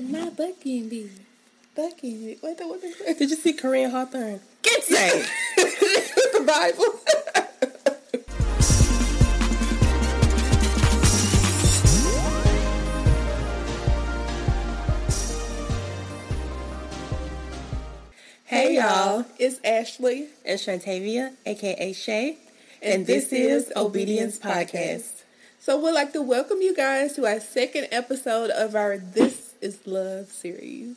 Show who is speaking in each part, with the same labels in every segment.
Speaker 1: not bucking be. Bucking be. What the, what the,
Speaker 2: Did you see Korean Hawthorne? Get saved.
Speaker 1: the Bible.
Speaker 2: Hey, y'all.
Speaker 1: It's Ashley.
Speaker 2: And Shantavia, aka Shay. And, this, is Obedience Podcast.
Speaker 1: So we'd like to welcome you guys to our second episode of our This is Love series,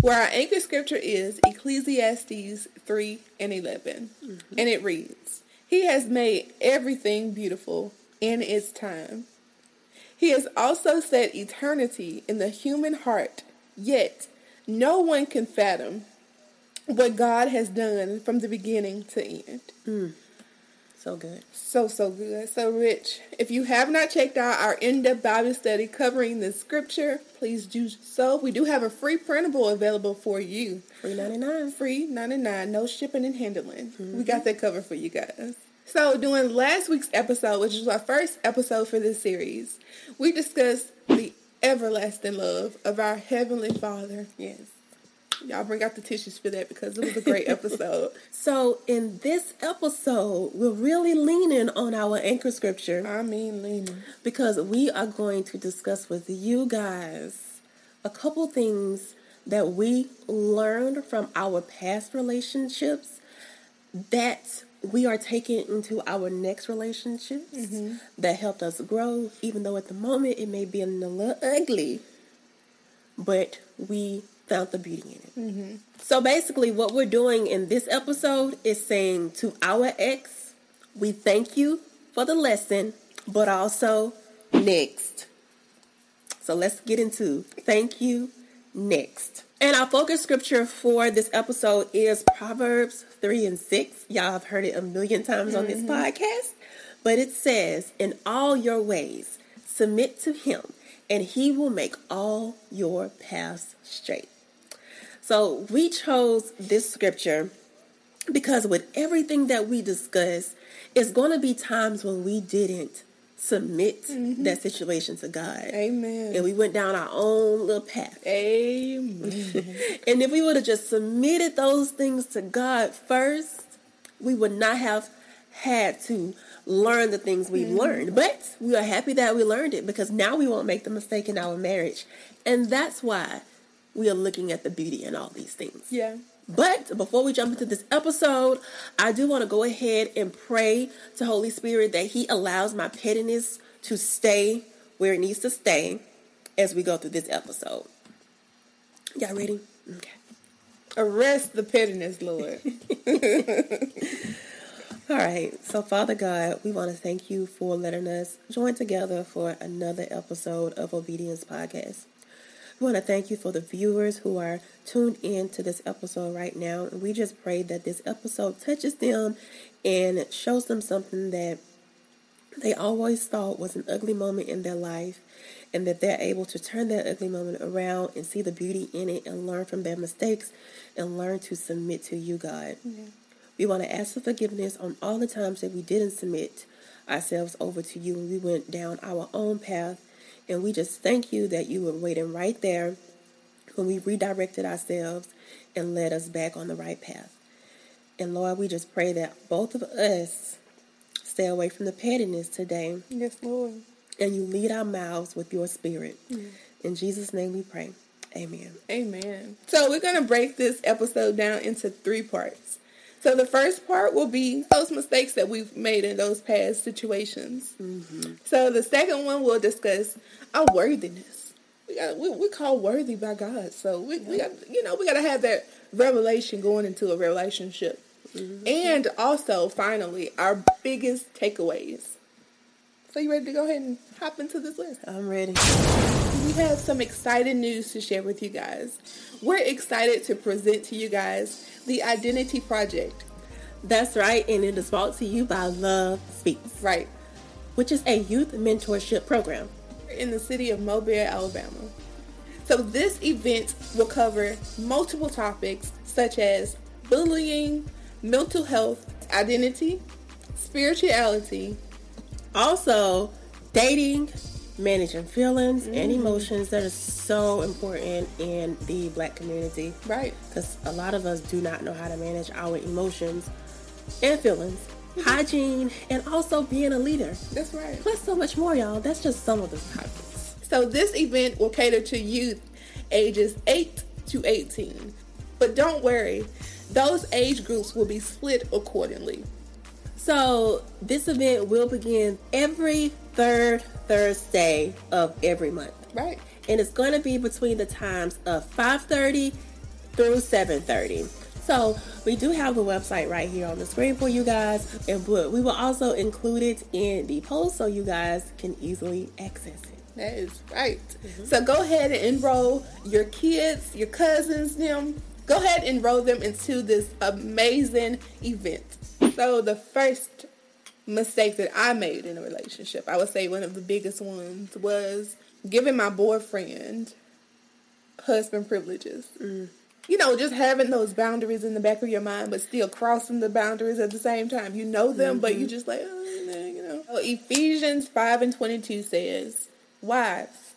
Speaker 1: where our anchor scripture is Ecclesiastes 3 and 11. Mm-hmm. And it reads, He has made everything beautiful in its time. He has also set eternity in the human heart, yet no one can fathom what God has done from the beginning to end. Mm.
Speaker 2: So good.
Speaker 1: So, so good. So rich. If you have not checked out our in-depth Bible study covering the scripture, please do so. We do have a free printable available for you.
Speaker 2: Free 99.
Speaker 1: Free 99, no shipping and handling. We mm-hmm. got that covered for you guys. So during last week's episode, which is our first episode for this series, we discussed the everlasting love of our Heavenly Father.
Speaker 2: Yes.
Speaker 1: Y'all bring out the tissues for that because it was a great episode.
Speaker 2: So in this episode, we're really leaning on our anchor scripture
Speaker 1: I mean, leaning.
Speaker 2: because we are going to discuss with you guys a couple things that we learned from our past relationships that we are taking into our next relationships mm-hmm. that helped us grow, even though at the moment it may be a little ugly, but we the beauty in it. Mm-hmm. So basically, what we're doing in this episode is saying to our ex, we thank you for the lesson, but also next. So let's get into thank you next. And our focus scripture for this episode is Proverbs 3 and 6. Y'all have heard it a million times on this mm-hmm. podcast. But it says, In all your ways, submit to him, and he will make all your paths straight. So we chose this scripture because with everything that we discuss, it's going to be times when we didn't submit mm-hmm. that situation to God.
Speaker 1: Amen.
Speaker 2: And we went down our own little path.
Speaker 1: Amen.
Speaker 2: And if we would have just submitted those things to God first, we would not have had to learn the things we've mm-hmm. learned. But we are happy that we learned it because now we won't make the mistake in our marriage. And that's why we are looking at the beauty in all these things.
Speaker 1: yeah.
Speaker 2: But before we jump into this episode, I do want to go ahead and pray to Holy Spirit that He allows my pettiness to stay where it needs to stay as we go through this episode. Y'all ready? Okay.
Speaker 1: Arrest the pettiness, Lord.
Speaker 2: All right. So, Father God, we want to thank you for letting us join together for another episode of Obedience Podcast. We want to thank you for the viewers who are tuned in to this episode right now. And we just pray that this episode touches them and shows them something that they always thought was an ugly moment in their life and that they're able to turn that ugly moment around and see the beauty in it and learn from their mistakes and learn to submit to you, God. We want to ask for forgiveness on all the times that we didn't submit ourselves over to you and we went down our own path. And we just thank you that you were waiting right there when we redirected ourselves and led us back on the right path. And Lord, we just pray that both of us stay away from the pettiness today
Speaker 1: yes, Lord.
Speaker 2: and you lead our mouths with your spirit. Mm. In Jesus' name we pray. Amen.
Speaker 1: Amen. So we're going to break this episode down into three parts. So the first part will be those mistakes that we've made in those past situations. Mm-hmm. So the second one we'll discuss our worthiness. We got we we call worthy by God. So we, we got you know we got to have that revelation going into a relationship. Mm-hmm. And also finally our biggest takeaways. So you ready to go ahead and hop into this list?
Speaker 2: I'm ready.
Speaker 1: We have some exciting news to share with you guys. We're excited to present to you guys the Identity Project.
Speaker 2: That's right, and it is brought to you by Love Speaks,
Speaker 1: Right.
Speaker 2: which is a youth mentorship program.
Speaker 1: in the city of Mobile, Alabama. So this event will cover multiple topics such as bullying, mental health, identity, spirituality,
Speaker 2: Also, dating, managing feelings and mm. emotions that is so important in the black community.
Speaker 1: Right.
Speaker 2: Because a lot of us do not know how to manage our emotions and feelings, mm-hmm. hygiene, and also being a leader.
Speaker 1: That's right.
Speaker 2: Plus, so much more, y'all. That's just some of the topics.
Speaker 1: So this event will cater to youth ages 8 to 18. But don't worry, those age groups will be split accordingly.
Speaker 2: So, this event will begin every third Thursday of every month.
Speaker 1: Right.
Speaker 2: And it's going to be between the times of 5:30 through 7:30. So, we do have the website right here on the screen for you guys, and but we will also include it in the post so you guys can easily access it.
Speaker 1: That is right. Mm-hmm. So go ahead and enroll your kids, your cousins, them. Go ahead and enroll them into this amazing event. So the first mistake that I made in a relationship, I would say one of the biggest ones was giving my boyfriend husband privileges. Mm. You know, just having those boundaries in the back of your mind, but still crossing the boundaries at the same time. You know them, but you mm-hmm. just like, oh, you know. So Ephesians 5 and 22 says, Wives,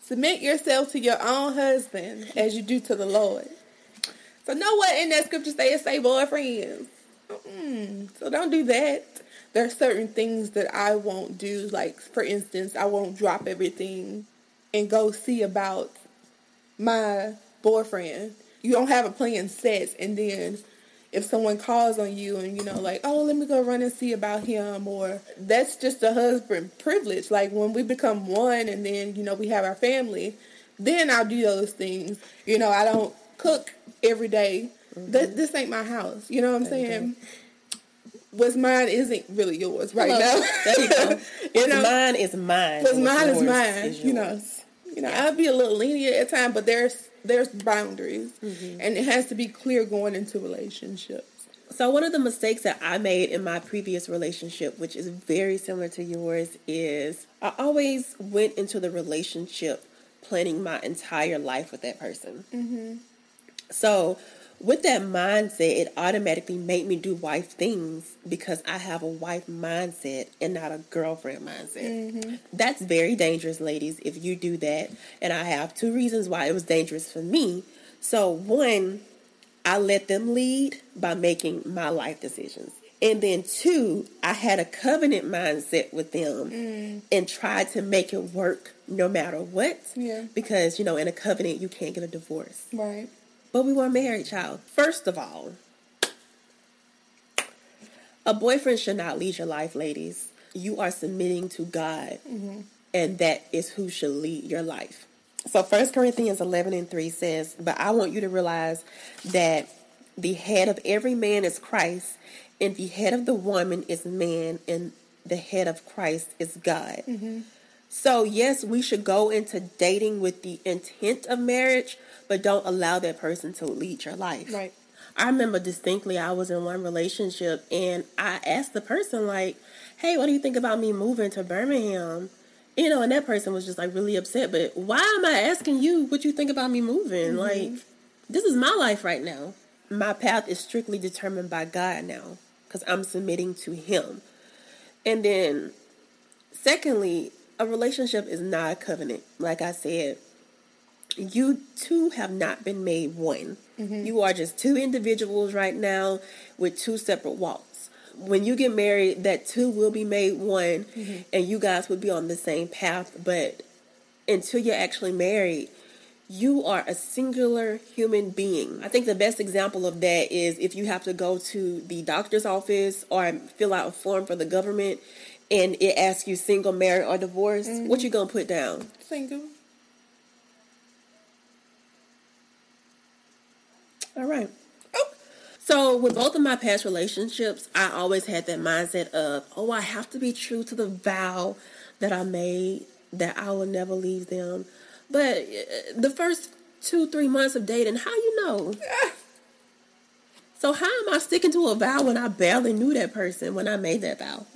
Speaker 1: submit yourself to your own husband as you do to the Lord. So know what in that scripture say it say boyfriends. Mm-mm. So don't do that. There are certain things that I won't do. Like for instance, I won't drop everything and go see about my boyfriend. You don't have a plan set, and then if someone calls on you and you know like oh let me go run and see about him or that's just a husband privilege like when we become one and then you know we have our family then i'll do those things you know i don't cook every day. Mm-hmm. Th- this ain't my house you know what i'm saying what's mine isn't really yours right
Speaker 2: Hello.
Speaker 1: now
Speaker 2: There you go.
Speaker 1: You know?
Speaker 2: mine is mine.
Speaker 1: What's mine is mine. you know, you know. I'll be a little lenient at times, but there's there's boundaries,
Speaker 2: Mm-hmm.
Speaker 1: and it has to be clear going into relationships.
Speaker 2: So one of the mistakes that I made in my previous relationship, which is very similar to yours, is I always went into the relationship planning my entire life with that person.
Speaker 1: Mm-hmm.
Speaker 2: So with that mindset, it automatically made me do wife things because I have a wife mindset and not a girlfriend mindset. Mm-hmm. That's very dangerous, ladies, if you do that. And I have two reasons why it was dangerous for me. So, one, I let them lead by making my life decisions. And then two, I had a covenant mindset with them mm. and tried to make it work no matter what.
Speaker 1: Yeah.
Speaker 2: Because, you know, in a covenant, you can't get a divorce.
Speaker 1: Right.
Speaker 2: But we weren't married, child. First of all, a boyfriend should not lead your life, ladies. You are submitting to God, mm-hmm. and that is who should lead your life. So, 1 Corinthians 11 and 3 says, But I want you to realize that the head of every man is Christ, and the head of the woman is man, and the head of Christ is God. Mm-hmm. So, yes, we should go into dating with the intent of marriage, but don't allow that person to lead your life.
Speaker 1: Right.
Speaker 2: I remember distinctly I was in one relationship and I asked the person, like, hey, what do you think about me moving to Birmingham? You know, and that person was just like really upset, but why am I asking you what you think about me moving? Mm-hmm. Like, this is my life right now. My path is strictly determined by God now because I'm submitting to Him. And then, secondly, a relationship is not a covenant. Like I said, you two have not been made one. Mm-hmm. You are just two individuals right now with two separate walks. When you get married, that two will be made one mm-hmm. and you guys would be on the same path. But until you're actually married, you are a singular human being. I think the best example of that is if you have to go to the doctor's office or fill out a form for the government and it asks you single, married, or divorced, what you gonna put down?
Speaker 1: Single.
Speaker 2: All right. Oh. So with both of my past relationships, I always had that mindset of, oh, I have to be true to the vow that I made that I will never leave them. But uh, the first two, three months of dating, how you know? So how am I sticking to a vow when I barely knew that person when I made that vow?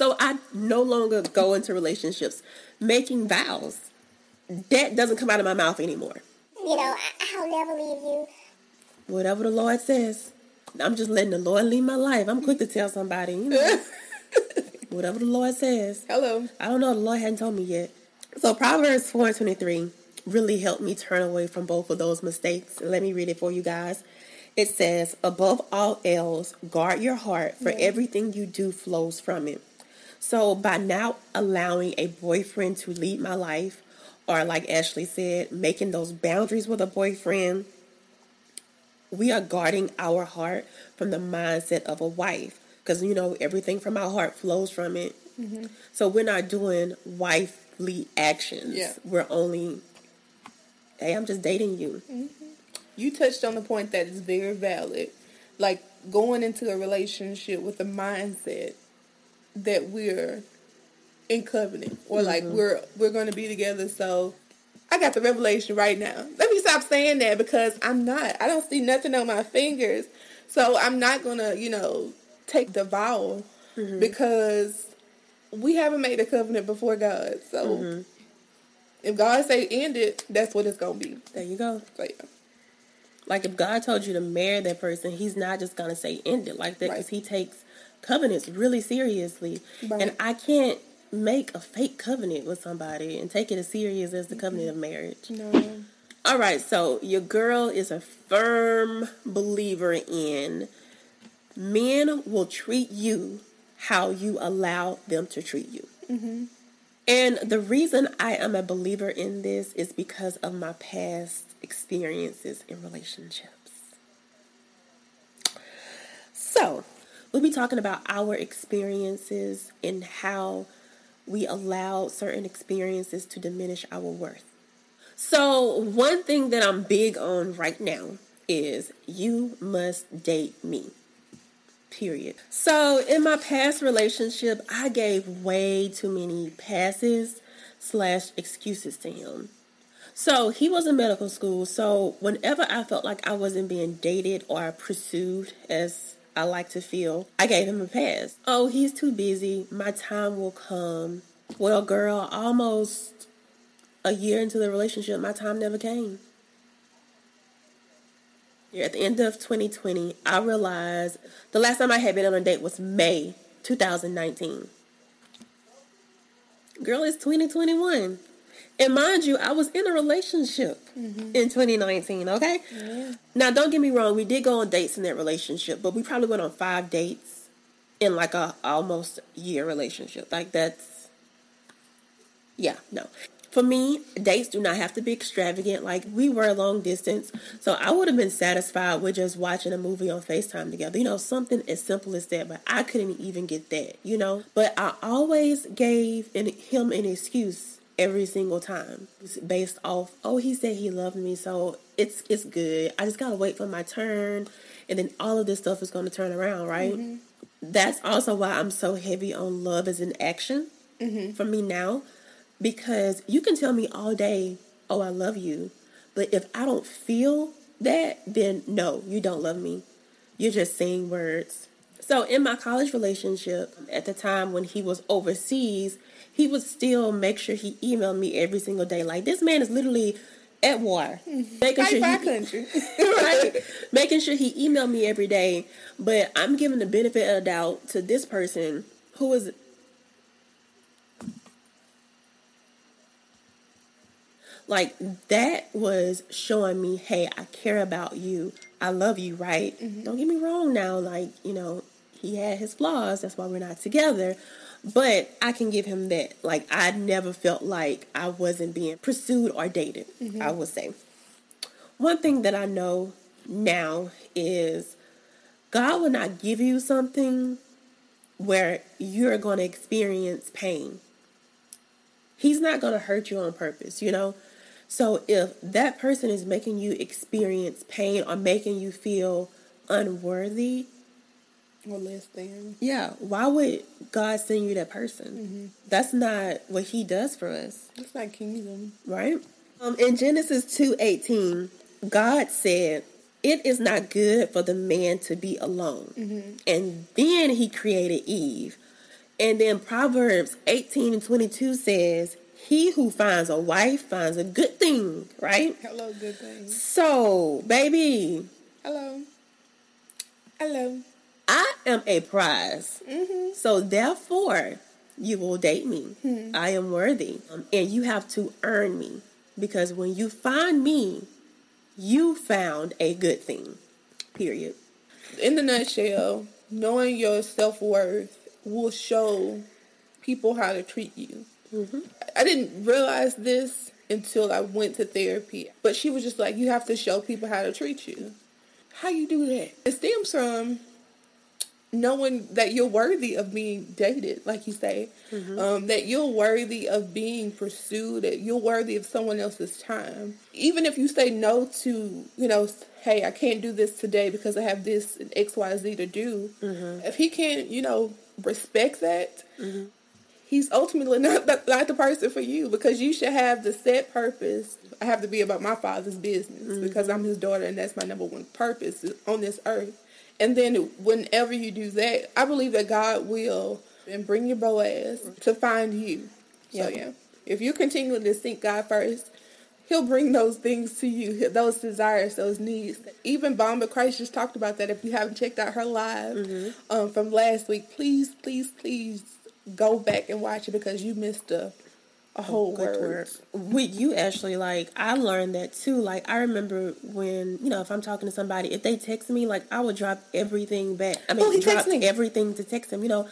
Speaker 2: So I no longer go into relationships making vows. That doesn't come out of my mouth anymore.
Speaker 3: You know, I'll never leave you.
Speaker 2: Whatever the Lord says. I'm just letting the Lord lead my life. I'm quick to tell somebody, you know. Whatever the Lord says.
Speaker 1: Hello.
Speaker 2: I don't know. The Lord hadn't told me yet. So Proverbs 4 and 23 really helped me turn away from both of those mistakes. Let me read it for you guys. It says, above all else, guard your heart, for everything you do flows from it. So by now allowing a boyfriend to lead my life, or like Ashley said, making those boundaries with a boyfriend, we are guarding our heart from the mindset of a wife. Because, you know, everything from our heart flows from it. Mm-hmm. So we're not doing wifely actions.
Speaker 1: Yeah.
Speaker 2: We're only, hey, I'm just dating you. Mm-hmm.
Speaker 1: You touched on the point that is very valid. Like going into a relationship with a mindset that we're in covenant or like mm-hmm. we're we're going to be together so I got the revelation right now. Let me stop saying that because I'm not. I don't see nothing on my fingers. So I'm not going to, you know, take the vow mm-hmm. because we haven't made a covenant before God. So mm-hmm. if God say end it, that's what it's going to be.
Speaker 2: There you go.
Speaker 1: So yeah.
Speaker 2: Like if God told you to marry that person, He's not just gonna say end it like that because
Speaker 1: Right.
Speaker 2: He takes covenants really seriously,
Speaker 1: Right.
Speaker 2: and I can't make a fake covenant with somebody and take it as serious as the covenant of marriage.
Speaker 1: No.
Speaker 2: All right, so your girl is a firm believer in men will treat you how you allow them to treat you. Mm-hmm. And the reason I am a believer in this is because of my past experiences in relationships. So, we'll be talking about our experiences and how we allow certain experiences to diminish our worth. So, one thing that I'm big on right now is you must date me. Period. So, in my past relationship, I gave way too many passes slash excuses to him. So, he was in medical school. So, whenever I felt like I wasn't being dated or pursued, as I like to feel, I gave him a pass. Oh, he's too busy. My time will come. Well, girl, almost a year into the relationship, my time never came. Yeah, At the end of 2020, I realized the last time I had been on a date was May 2019. Girl, it's 2021. And mind you, I was in a relationship mm-hmm. in 2019, okay? Now, don't get me wrong, we did go on dates in that relationship, but we probably went on five dates in like a almost year relationship. Like, that's, yeah, no. For me, dates do not have to be extravagant. Like we were a long distance, so I would have been satisfied with just watching a movie on FaceTime together. You know, something as simple as that. But I couldn't even get that. You know, but I always gave him an excuse every single time based off. Oh, he said he loved me, so it's it's good. I just gotta wait for my turn, and then all of this stuff is gonna turn around, right? Mm-hmm. That's also why I'm so heavy on love as an action mm-hmm. for me now because you can tell me all day, oh, I love you. But if I don't feel that, then no, you don't love me. You're just saying words. So in my college relationship, at the time when he was overseas, he would still make sure he emailed me every single day. Like this man is literally at war, mm-hmm. making
Speaker 1: Fight
Speaker 2: sure he,
Speaker 1: country.
Speaker 2: right? Making sure he emailed me every day. But I'm giving the benefit of the doubt to this person who is like that was showing me, hey, I care about you. I love you, right? Mm-hmm. Don't get me wrong now, like, you know, he had his flaws, that's why we're not together. But I can give him that. Like I never felt like I wasn't being pursued or dated, mm-hmm. I would say. One thing that I know now is God will not give you something where you're going to experience pain. He's not going to hurt you on purpose, you know? So if that person is making you experience pain or making you feel unworthy,
Speaker 1: or less than.
Speaker 2: yeah, why would God send you that person? That's not what he does for us
Speaker 1: It's not kingdom.
Speaker 2: right? Um, in Genesis two eighteen, God said, "It is not good for the man to be alone," and then He created Eve. And then Proverbs eighteen and twenty two says, "He who finds a wife finds a good thing." Right?
Speaker 1: Hello, good thing.
Speaker 2: So, baby,
Speaker 1: Hello. Hello.
Speaker 2: I am a prize.
Speaker 1: Mm-hmm.
Speaker 2: So therefore, you will date me.
Speaker 1: Hmm.
Speaker 2: I am worthy. Um, and you have to earn me. Because when you find me, you found a good thing. Period.
Speaker 1: in the nutshell, knowing your self worth will show people how to treat you. I didn't realize this until I went to therapy, but she was just like, "You have to show people how to treat you." How you do that? It stems from knowing that you're worthy of being dated, like you say, mm-hmm. um, that you're worthy of being pursued, that you're worthy of someone else's time. Even if you say no to, you know, hey, I can't do this today because I have this X, Y, Z to do. Mm-hmm. If he can't, you know, respect that, mm-hmm. he's ultimately not the, not the person for you because you should have the set purpose. I have to be about my father's business because I'm his daughter and that's my number one purpose on this earth. And then whenever you do that, I believe that God will and bring your Boaz to find you. So
Speaker 2: Yeah.
Speaker 1: yeah, if you continue to seek God first, He'll bring those things to you, those desires, those needs. Even Bomba Christ just talked about that. If you haven't checked out her live um, from last week, please, please, please go back and watch it because you missed a whole word.
Speaker 2: word. With you, Ashley, like I learned that too. Like I remember when you know if I'm talking to somebody, if they text me, like I would drop everything back. I mean,
Speaker 1: Oh,
Speaker 2: drop everything to text him. You know,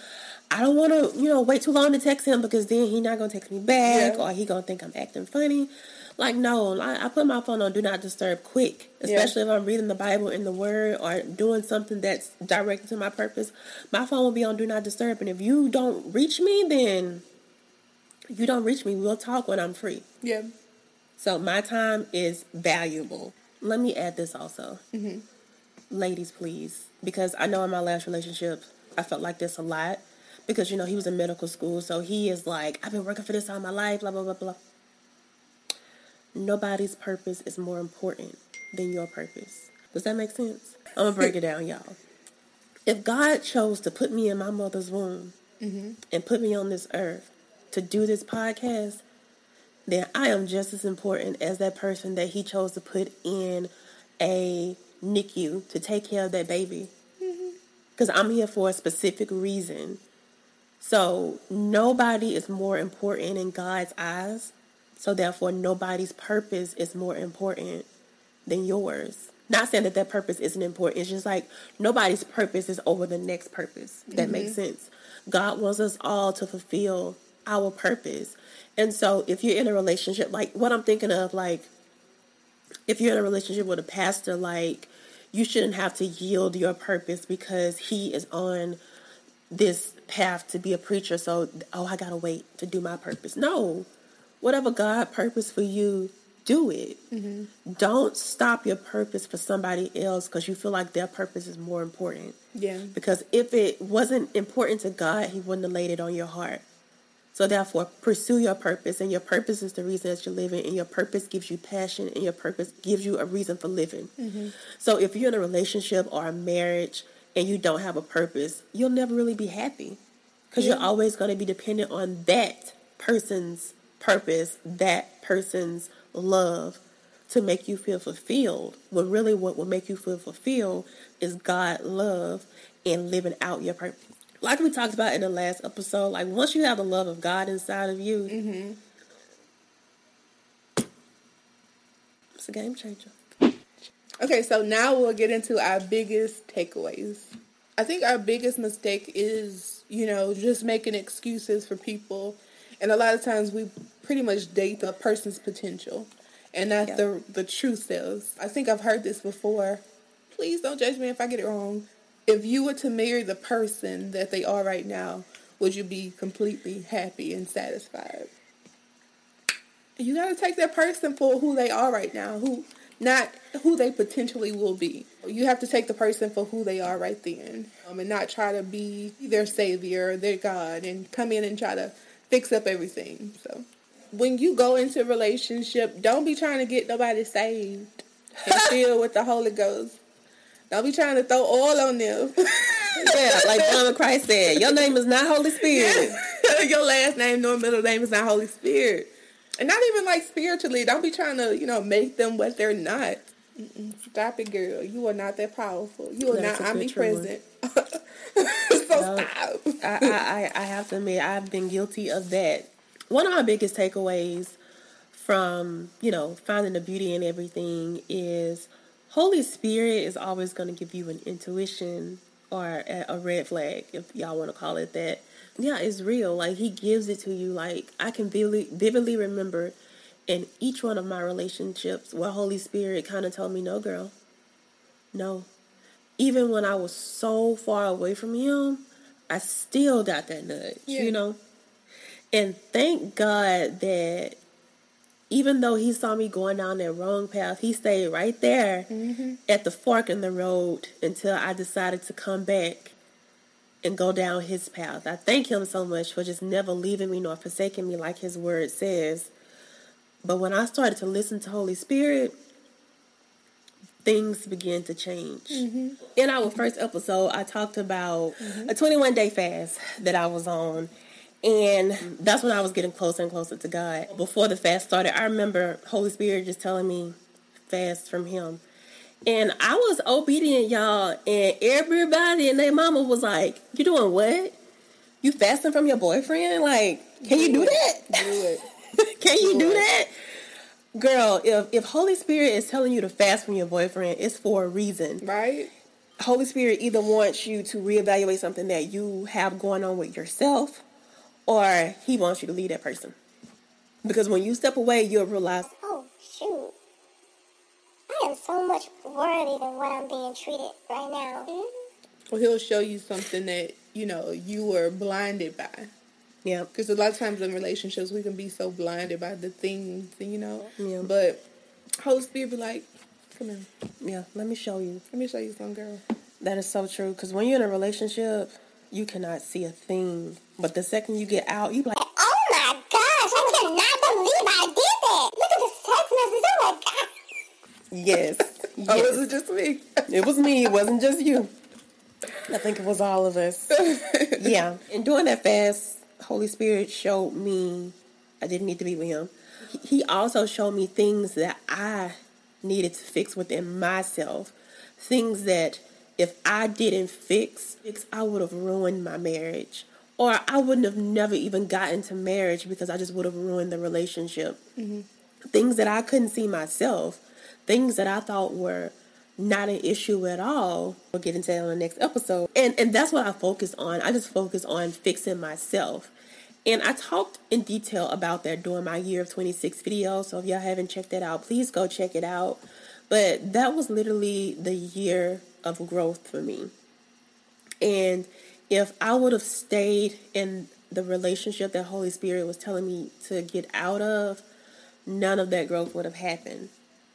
Speaker 2: I don't want to you know wait too long to text him because then he not gonna text me back
Speaker 1: Yeah.
Speaker 2: or he gonna think I'm acting funny. Like no, I, I put my phone on do not disturb quick, especially if I'm reading the Bible in the Word or doing something that's directed to my purpose. My phone will be on do not disturb, and if you don't reach me, then you don't reach me. We'll talk when I'm free.
Speaker 1: Yeah.
Speaker 2: So my time is valuable. Let me add this also. Mm-hmm. Ladies, please. Because I know in my last relationship, I felt like this a lot. Because, you know, he was in medical school. So he is like, I've been working for this all my life, blah, blah, blah, blah. Nobody's purpose is more important than your purpose. Does that make sense? I'm going to break it down, y'all. If God chose to put me in my mother's womb mm-hmm. and put me on this earth to do this podcast, then I am just as important as that person that he chose to put in a NICU to take care of that baby. Mm-hmm. Because I'm here for a specific reason. So nobody is more important in God's eyes. So therefore, nobody's purpose is more important than yours. Not saying that that purpose isn't important. It's just like nobody's purpose is over the next purpose. That makes mm-hmm. sense. God wants us all to fulfill our purpose. And so if you're in a relationship, like what I'm thinking of, like if you're in a relationship with a pastor, like you shouldn't have to yield your purpose because he is on this path to be a preacher. So, oh, I gotta wait to do my purpose. No, whatever God purpose for you, do it. Mm-hmm. Don't stop your purpose for somebody else because you feel like their purpose is more important.
Speaker 1: Yeah.
Speaker 2: Because if it wasn't important to God, He wouldn't have laid it on your heart. So therefore, pursue your purpose, and your purpose is the reason that you're living, and your purpose gives you passion, and your purpose gives you a reason for living. Mm-hmm. So if you're in a relationship or a marriage and you don't have a purpose, you'll never really be happy because you're always going to be dependent on that person's purpose, that person's love to make you feel fulfilled. When really what will make you feel fulfilled is God love and living out your purpose. Like we talked about in the last episode, like once you have the love of God inside of you, mm-hmm. it's a game changer.
Speaker 1: Okay, so now we'll get into our biggest takeaways. I think our biggest mistake is, you know, just making excuses for people. And a lot of times we pretty much date the person's potential and not
Speaker 2: Yeah.
Speaker 1: the the true selves. I think I've heard this before. Please don't judge me if I get it wrong. If you were to marry the person that they are right now, would you be completely happy and satisfied? You got to take that person for who they are right now, who not who they potentially will be. You have to take the person for who they are right then, um, and not try to be their savior, their God, and come in and try to fix up everything. So, when you go into a relationship, don't be trying to get nobody saved and filled with the Holy Ghost. Don't be trying to throw oil on them.
Speaker 2: Yeah, like John Christ said, your name is not Holy Spirit.
Speaker 1: Your last name nor middle name is not Holy Spirit. And not even like spiritually. Don't be trying to, you know, make them what they're not. Mm-mm. Stop it, girl. You are not that powerful. You are
Speaker 2: That's
Speaker 1: not
Speaker 2: a good true one.
Speaker 1: omnipresent. so
Speaker 2: No.
Speaker 1: stop.
Speaker 2: I, I, I I have to admit, I've been guilty of that. One of my biggest takeaways from, you know, finding the beauty in everything is Holy Spirit is always going to give you an intuition or a, red flag, if y'all want to call it that. Yeah, it's real. Like, He gives it to you. Like, I can vividly, vividly remember in each one of my relationships where Holy Spirit kind of told me, no, girl, no. Even when I was so far away from Him, I still got that nudge,
Speaker 1: Yeah.
Speaker 2: you know? And thank God that even though he saw me going down that wrong path, he stayed right there mm-hmm. at the fork in the road until I decided to come back and go down his path. I thank him so much for just never leaving me nor forsaking me like his word says. But when I started to listen to Holy Spirit, things began to change. Mm-hmm. In our first episode, I talked about mm-hmm. a 21 day fast that I was on. And that's when I was getting closer and closer to God. Before the fast started, I remember Holy Spirit just telling me, fast from Him. And I was obedient, y'all. And everybody and their mama was like, You doing what? You fasting from your boyfriend? Like, can you do that?
Speaker 1: Do it.
Speaker 2: Can you do
Speaker 1: Lord.
Speaker 2: that? Girl, if if Holy Spirit is telling you to fast from your boyfriend, it's for a reason.
Speaker 1: Right?
Speaker 2: Holy Spirit either wants you to reevaluate something that you have going on with yourself, or He wants you to leave that person. Because when you step away, you'll realize,
Speaker 3: Oh, shoot. I am so much worthy than what I'm being treated right now. Mm-hmm.
Speaker 1: Or he'll show you something that, you know, you were blinded by.
Speaker 2: yeah,
Speaker 1: Because a lot of times in relationships, we can be so blinded by the things, you know.
Speaker 2: Yeah.
Speaker 1: But Holy Spirit be like, come here.
Speaker 2: yeah, let me show you.
Speaker 1: Let me show you some girl.
Speaker 2: That is so true. Because when you're in a relationship, you cannot see a thing. But the second you get out, you like,
Speaker 3: Oh my gosh, I cannot believe I did that. Look at this text message. Oh my god.
Speaker 2: yes,
Speaker 1: Oh,
Speaker 2: yes.
Speaker 1: was it just me?
Speaker 2: It was me. It wasn't just you. I think it was all of us. yeah. And during that fast, Holy Spirit showed me I didn't need to be with him. He- He also showed me things that I needed to fix within myself. Things that if I didn't fix, fix I would have ruined my marriage. Or I wouldn't have never even gotten to marriage because I just would have ruined the relationship mm-hmm. things that I couldn't see myself, things that I thought were not an issue at all. We'll get into that on the next episode. And and that's what I focus on. I just focus on fixing myself. And I talked in detail about that during my year of 26 video. So if y'all haven't checked that out, please go check it out. But that was literally the year of growth for me. And if I would have stayed in the relationship that Holy Spirit was telling me to get out of, none of that growth would have happened.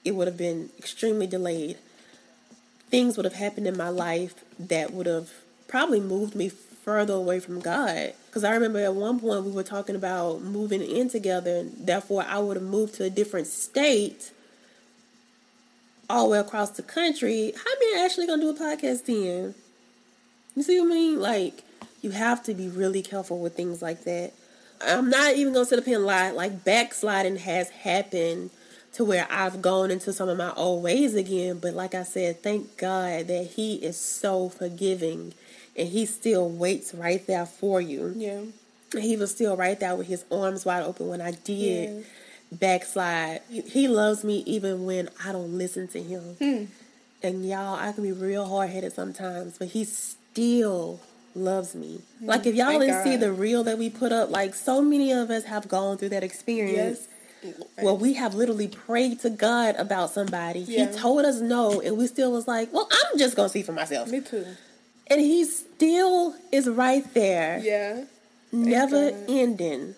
Speaker 2: It would have been extremely delayed. Things would have happened in my life that would have probably moved me further away from God. Because I remember at one point we were talking about moving in together, and therefore I would have moved to a different state all the way across the country. How me and Ashley gonna do a podcast then? You see what I mean? Like, you have to be really careful with things like that. I'm not even gonna sit up here and lie. Like, backsliding has happened to where I've gone into some of my old ways again. But like I said, thank God that He is so forgiving and He still waits right there for you.
Speaker 1: Yeah.
Speaker 2: He was still right there with His arms wide open when I did
Speaker 1: Yeah.
Speaker 2: backslide. He- loves me even when I don't listen to Him.
Speaker 1: Hmm.
Speaker 2: And y'all, I can be real hard headed sometimes, but he still loves me. Like if y'all
Speaker 1: Thank
Speaker 2: didn't see the reel that we put up, like so many of us have gone through that experience.
Speaker 1: Yes.
Speaker 2: Well, we have literally prayed to God about somebody.
Speaker 1: Yeah.
Speaker 2: He told us no, and we still was like, "Well, I'm just gonna see for myself."
Speaker 1: Me too.
Speaker 2: And He still is right there,
Speaker 1: Yeah.
Speaker 2: never
Speaker 1: God.
Speaker 2: ending,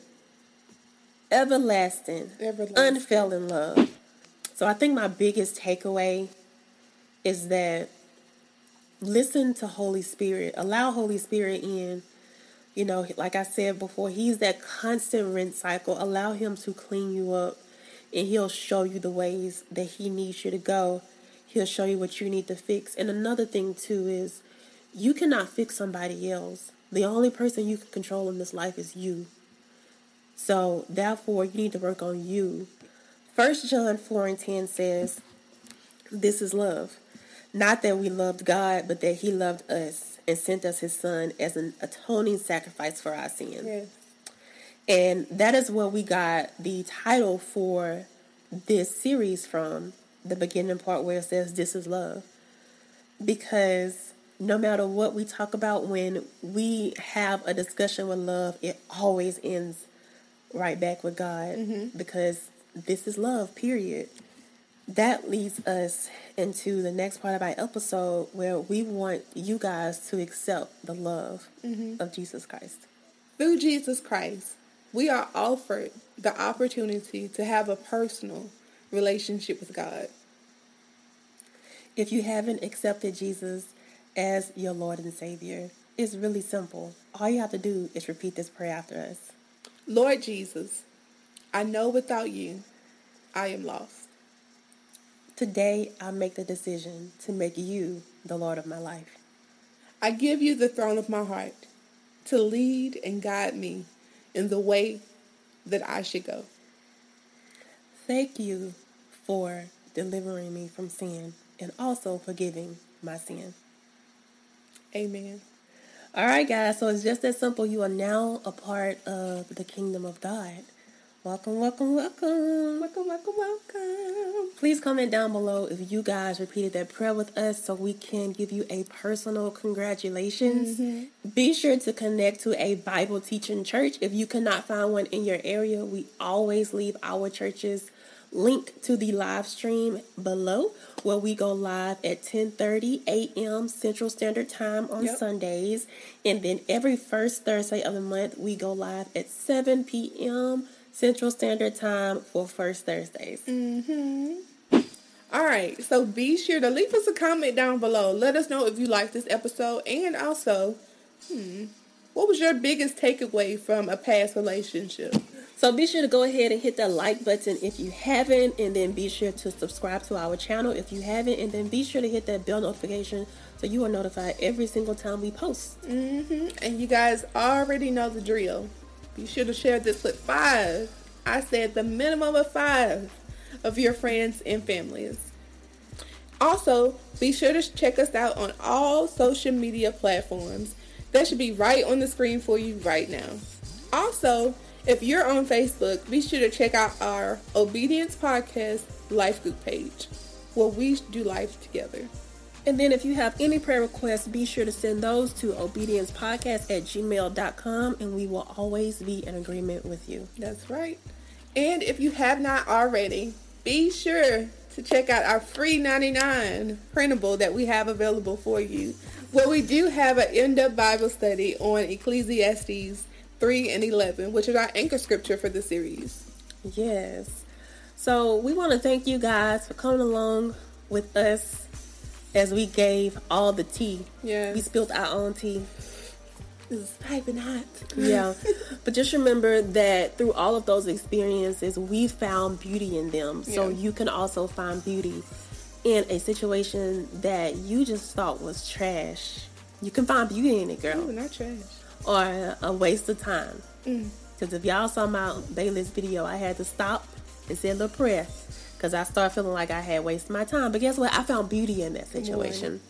Speaker 2: everlasting,
Speaker 1: Everlasting.
Speaker 2: unfailing love. So I think my biggest takeaway is that listen to Holy Spirit, allow Holy Spirit in. You know, like I said before, He's that constant rinse cycle. Allow Him to clean you up, and He'll show you the ways that He needs you to go. He'll show you what you need to fix. And another thing, too, is you cannot fix somebody else. The only person you can control in this life is you. So, therefore, you need to work on you. First John 4 and 10 says, This is love. Not that we loved God, but that He loved us and sent us his son as an atoning sacrifice for our sins.
Speaker 1: Yes.
Speaker 2: And that is where we got the title for this series from the beginning part where it says, This is love. Because no matter what we talk about, when we have a discussion with love, it always ends right back with God mm-hmm. because this is love, period. That leads us into the next part of our episode where we want you guys to accept the love mm-hmm. of Jesus Christ.
Speaker 1: Through Jesus Christ, we are offered the opportunity to have a personal relationship with God.
Speaker 2: If you haven't accepted Jesus as your Lord and Savior, it's really simple. All you have to do is repeat this prayer after us.
Speaker 1: Lord Jesus, I know without you, I am lost.
Speaker 2: Today, I make the decision to make you the Lord of my life.
Speaker 1: I give you the throne of my heart to lead and guide me in the way that I should go.
Speaker 2: Thank you for delivering me from sin and also forgiving my sin.
Speaker 1: Amen.
Speaker 2: All right, guys, so it's just that simple. You are now a part of the kingdom of God. Welcome, welcome, welcome.
Speaker 1: Welcome, welcome, welcome.
Speaker 2: Please comment down below if you guys repeated that prayer with us so we can give you a personal congratulations. Mm-hmm. Be sure to connect to a Bible teaching church. If you cannot find one in your area, we always leave our churches link to the live stream below where we go live at 10:30 a.m. Central Standard Time on
Speaker 1: Yep.
Speaker 2: Sundays and then every first Thursday of the month we go live at 7 p.m. Central Standard Time for first Thursdays.
Speaker 1: All right, so be sure to leave us a comment down below. Let us know if you liked this episode and also, hmm, what was your biggest takeaway from a past relationship?
Speaker 2: So be sure to go ahead and hit that like button if you haven't, and then be sure to subscribe to our channel if you haven't, and then be sure to hit that bell notification so you are notified every single time we post.
Speaker 1: hmm And you guys already know the drill. Be sure to share this with five. I said the minimum of five of your friends and families. Also, be sure to check us out on all social media platforms. That should be right on the screen for you right now. Also, if you're on Facebook, be sure to check out our Obedience Podcast Life Group page where we do life together.
Speaker 2: And then if you have any prayer requests, be sure to send those to obediencepodcast at gmail.com, and we will always be in agreement with you.
Speaker 1: That's right. And if you have not already, be sure to check out our free 99 printable that we have available for you. Well, we do have an in-depth Bible study on Ecclesiastes 3 and 11, which is our anchor scripture for the series.
Speaker 2: Yes. So we want to thank you guys for coming along with us as we gave all the tea.
Speaker 1: Yes.
Speaker 2: We spilled our own tea.
Speaker 1: Is piping hot.
Speaker 2: Yeah. but just remember that through all of those experiences, we found beauty in them. So
Speaker 1: Yeah.
Speaker 2: you can also find beauty in a situation that you just thought was trash. You can find beauty in it,
Speaker 1: Ooh,
Speaker 2: girl.
Speaker 1: not trash.
Speaker 2: Or a waste of time.
Speaker 1: Mm.
Speaker 2: Because if y'all saw my Bayless video, I had to stop and say a little prayer. Because I started feeling like I had wasted my time. But guess what? I found beauty in that situation.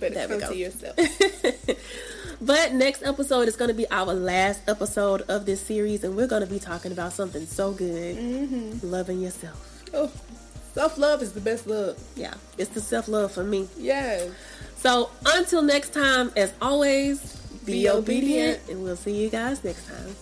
Speaker 1: But
Speaker 2: There we
Speaker 1: come to yourself.
Speaker 2: But next episode is going to be our last episode of this series, and we're going to be talking about something so good mm-hmm. loving yourself.
Speaker 1: oh, self-love is the best love.
Speaker 2: Yeah, it's the self love for me.
Speaker 1: Yes.
Speaker 2: So until next time, as always, be,
Speaker 1: Be
Speaker 2: obedient,
Speaker 1: obedient.
Speaker 2: and we'll see you guys next time.